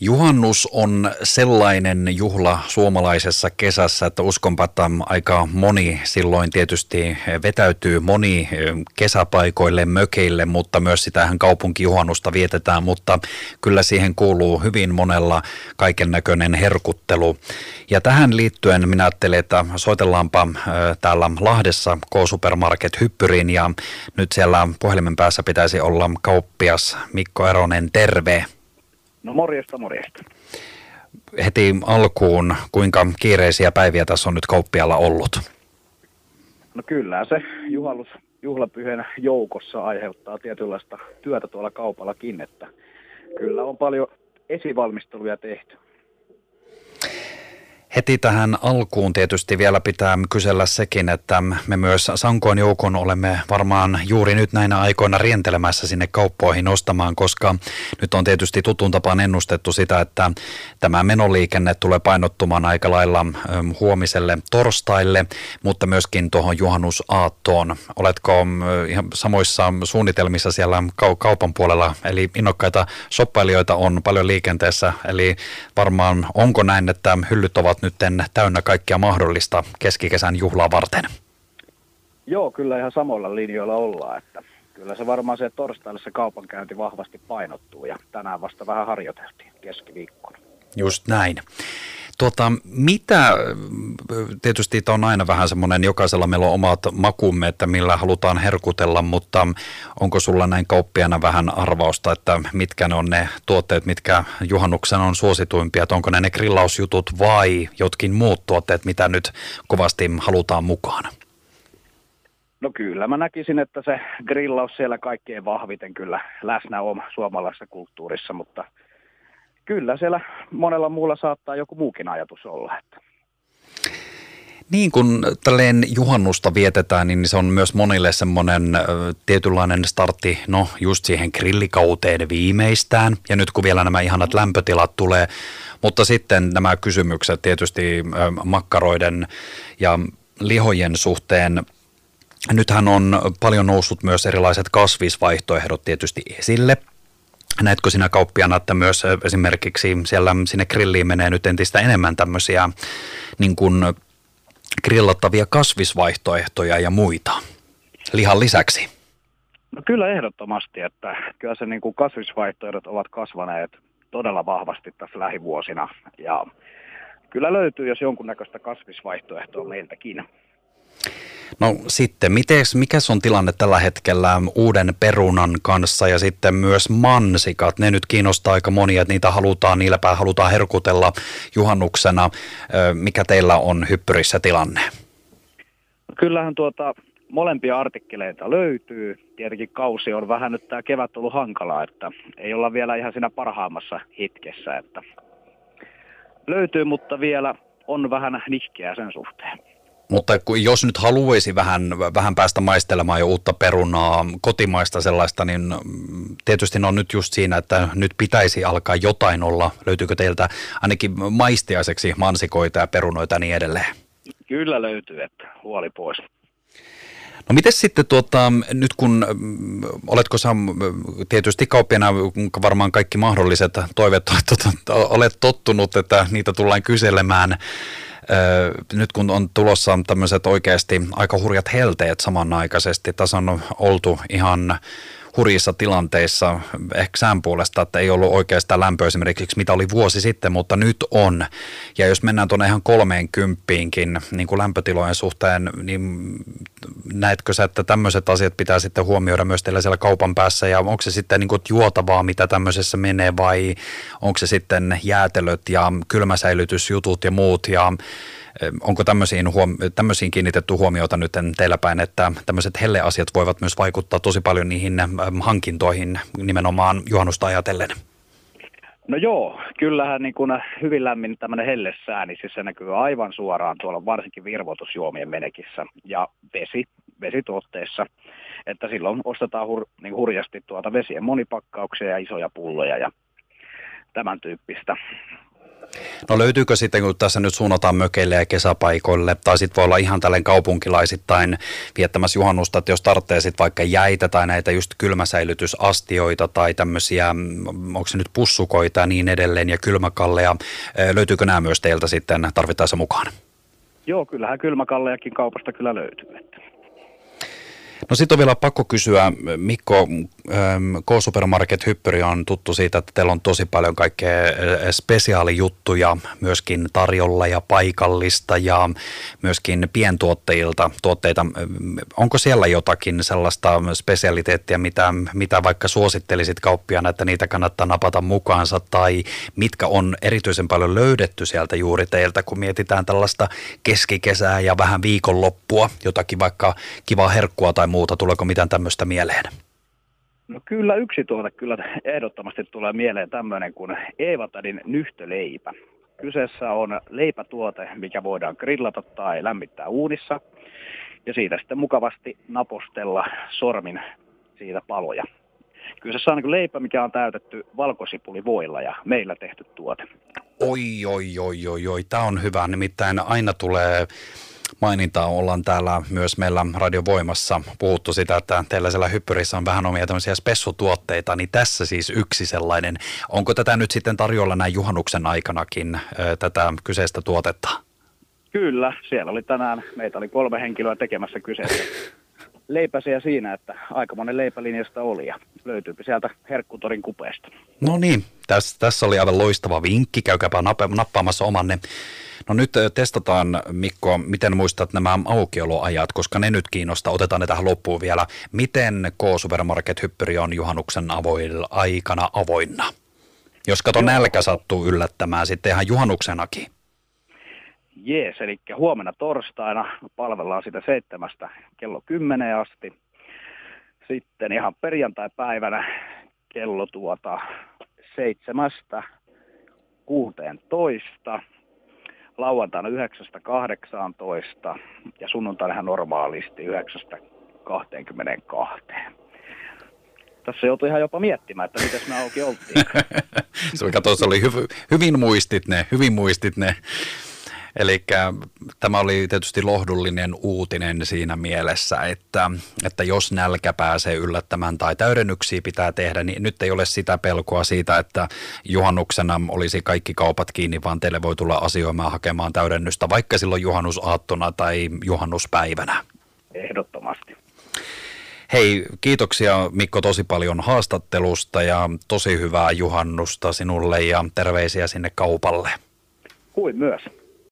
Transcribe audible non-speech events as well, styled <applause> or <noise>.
Juhannus on sellainen juhla suomalaisessa kesässä, että uskonpa, että aika moni silloin tietysti vetäytyy moni kesäpaikoille, mökeille, mutta myös sitähän kaupunkijuhannusta vietetään, mutta kyllä siihen kuuluu hyvin monella kaiken näköinen herkuttelu. Ja tähän liittyen minä ajattelin, että soitellaanpa täällä Lahdessa K-Supermarket Hyppyriin ja nyt siellä puhelimen päässä pitäisi olla kauppias Mikko Eronen, terve. No morjesta, morjesta. Heti alkuun, kuinka kiireisiä päiviä tässä on nyt kauppialla ollut? No kyllä se juhallus, juhlapyhän joukossa aiheuttaa tietynlaista työtä tuolla kaupallakin, että kyllä on paljon esivalmisteluja tehty. Heti tähän alkuun tietysti vielä pitää kysellä sekin, että me myös Sankoon joukon olemme varmaan juuri nyt näinä aikoina rientelemässä sinne kauppoihin ostamaan, koska nyt on tietysti tutun tapaan ennustettu sitä, että tämä menoliikenne tulee painottumaan aika lailla huomiselle torstaille, mutta myöskin tuohon juhannusaattoon. Oletko ihan samoissa suunnitelmissa siellä kaupan puolella, eli innokkaita soppailijoita on paljon liikenteessä, eli varmaan onko näin, että hyllyt ovat nyt täynnä kaikkia mahdollista keskikesän juhlaa varten? Joo, kyllä ihan samoilla linjoilla ollaan, että kyllä se varmaan se torstaille se kaupankäynti vahvasti painottuu ja tänään vasta vähän harjoiteltiin keskiviikkona. Just näin. Tuota, mitä, tietysti tämä on aina vähän semmoinen, jokaisella meillä on omat makumme, että millä halutaan herkutella, mutta onko sulla näin kauppiana vähän arvausta, että mitkä ne on ne tuotteet, mitkä juhannuksen on suosituimpia, että onko ne ne grillausjutut vai jotkin muut tuotteet, mitä nyt kovasti halutaan mukaan? No kyllä, mä näkisin, että se grillaus siellä kaikkein vahviten kyllä läsnä on suomalaisessa kulttuurissa, mutta – kyllä siellä monella muulla saattaa joku muukin ajatus olla. Että. Niin kun tälleen juhannusta vietetään, niin se on myös monille semmoinen tietynlainen startti, no just siihen grillikauteen viimeistään. Ja nyt kun vielä nämä ihanat lämpötilat tulee, mutta sitten nämä kysymykset tietysti makkaroiden ja lihojen suhteen, nythän on paljon noussut myös erilaiset kasvisvaihtoehdot tietysti esille – Näetkö sinä kauppiana, että myös esimerkiksi siellä sinne grilliin menee nyt entistä enemmän tämmöisiä niin kuin grillattavia kasvisvaihtoehtoja ja muita lihan lisäksi? No kyllä ehdottomasti, että kyllä se niin kuin kasvisvaihtoehdot ovat kasvaneet todella vahvasti tässä lähivuosina ja kyllä löytyy jos jonkunnäköistä kasvisvaihtoehtoa meiltäkin. No sitten, mites, mikä on tilanne tällä hetkellä uuden perunan kanssa ja sitten myös mansikat? Ne nyt kiinnostaa aika monia, että niitä halutaan, niillä pää halutaan herkutella juhannuksena. Mikä teillä on hyppyrissä tilanne? Kyllähän tuota, molempia artikkeleita löytyy. Tietenkin kausi on vähän nyt tämä kevät ollut hankalaa, että ei olla vielä ihan siinä parhaimmassa hetkessä. Että löytyy, mutta vielä on vähän nihkeä sen suhteen. Mutta jos nyt haluaisi vähän, vähän päästä maistelemaan jo uutta perunaa, kotimaista sellaista, niin tietysti ne on nyt just siinä, että nyt pitäisi alkaa jotain olla. Löytyykö teiltä ainakin maistiaiseksi mansikoita ja perunoita ja niin edelleen? Kyllä löytyy, että huoli pois. No miten sitten tuota, nyt kun oletko sä tietysti kauppiana varmaan kaikki mahdolliset toiveet <laughs> olet tottunut, että niitä tullaan kyselemään nyt kun on tulossa tämmöiset oikeasti aika hurjat helteet samanaikaisesti, tässä on oltu ihan hurjissa tilanteissa, ehkä sään puolesta, että ei ollut oikeastaan lämpö esimerkiksi mitä oli vuosi sitten, mutta nyt on. Ja jos mennään tuonne ihan kolmeen kymppiinkin niin kuin lämpötilojen suhteen, niin näetkö sä, että tämmöiset asiat pitää sitten huomioida myös teillä siellä kaupan päässä? Ja onko se sitten niin kuin juotavaa, mitä tämmöisessä menee vai onko se sitten jäätelöt ja kylmäsäilytysjutut ja muut? Ja Onko tämmöisiin, huom- tämmöisiin kiinnitetty huomiota nyt teillä päin, että tämmöiset helleasiat voivat myös vaikuttaa tosi paljon niihin hankintoihin nimenomaan juhannusta ajatellen? No joo, kyllähän niin kuin hyvin lämmin tämmöinen hellessää, niin siis se näkyy aivan suoraan tuolla varsinkin virvoitusjuomien menekissä ja vesi, vesituotteissa. Että silloin ostetaan hur, niin hurjasti tuota vesien monipakkauksia ja isoja pulloja ja tämän tyyppistä. No löytyykö sitten, kun tässä nyt suunnataan mökeille ja kesäpaikoille, tai sitten voi olla ihan tällainen kaupunkilaisittain viettämässä juhannusta, että jos tarvitsee sitten vaikka jäitä tai näitä just kylmäsäilytysastioita tai tämmöisiä, mm, onko se nyt pussukoita ja niin edelleen ja kylmäkalleja, löytyykö nämä myös teiltä sitten tarvittaessa mukaan? Joo, kyllähän kylmäkallejakin kaupasta kyllä löytyy. No sitten on vielä pakko kysyä, Mikko, K-Supermarket Hyppyri on tuttu siitä, että teillä on tosi paljon kaikkea spesiaalijuttuja myöskin tarjolla ja paikallista ja myöskin pientuottajilta tuotteita. Onko siellä jotakin sellaista spesialiteettia, mitä, mitä vaikka suosittelisit kauppiaan, että niitä kannattaa napata mukaansa tai mitkä on erityisen paljon löydetty sieltä juuri teiltä, kun mietitään tällaista keskikesää ja vähän viikonloppua, jotakin vaikka kivaa herkkua tai muuta, tuleeko mitään tämmöistä mieleen? No kyllä yksi tuote kyllä ehdottomasti tulee mieleen tämmöinen kuin Eevatadin nyhtöleipä. Kyseessä on leipätuote, mikä voidaan grillata tai lämmittää uunissa. Ja siitä sitten mukavasti napostella sormin siitä paloja. Kyseessä on niin leipä, mikä on täytetty valkosipulivoilla ja meillä tehty tuote. Oi, oi, oi, oi, oi. Tämä on hyvä. Nimittäin aina tulee mainintaa. Ollaan täällä myös meillä radiovoimassa puhuttu sitä, että teillä siellä hyppyrissä on vähän omia tämmöisiä spessutuotteita, niin tässä siis yksi sellainen. Onko tätä nyt sitten tarjolla näin juhannuksen aikanakin, tätä kyseistä tuotetta? Kyllä, siellä oli tänään, meitä oli kolme henkilöä tekemässä kyseessä <laughs> leipäsiä siinä, että aika monen leipälinjasta oli ja löytyypi sieltä Herkkutorin kupeesta. No niin, tässä, tässä oli aivan loistava vinkki, käykääpä nappaamassa omanne No nyt testataan, Mikko, miten muistat nämä aukioloajat, koska ne nyt kiinnostaa. Otetaan ne tähän loppuun vielä. Miten K-Supermarket Hyppyri on juhannuksen aikana avoinna? Jos kato Joo. nälkä sattuu yllättämään sitten ihan juhannuksenakin. Jees, eli huomenna torstaina palvellaan sitä seitsemästä kello 10 asti. Sitten ihan perjantai-päivänä kello tuota seitsemästä 16 lauantaina 9.18 ja sunnuntaina ihan normaalisti 9.22. Tässä joutui ihan jopa miettimään, että miten me auki oltiin. <laughs> se oli hyvin, hyvin muistit ne, hyvin muistit ne. Eli tämä oli tietysti lohdullinen uutinen siinä mielessä, että, että jos nälkä pääsee yllättämään tai täydennyksiä pitää tehdä, niin nyt ei ole sitä pelkoa siitä, että juhannuksena olisi kaikki kaupat kiinni, vaan teille voi tulla asioimaan hakemaan täydennystä vaikka silloin juhannusaattona tai juhannuspäivänä. Ehdottomasti. Hei, kiitoksia Mikko tosi paljon haastattelusta ja tosi hyvää juhannusta sinulle ja terveisiä sinne kaupalle. Kuin myös.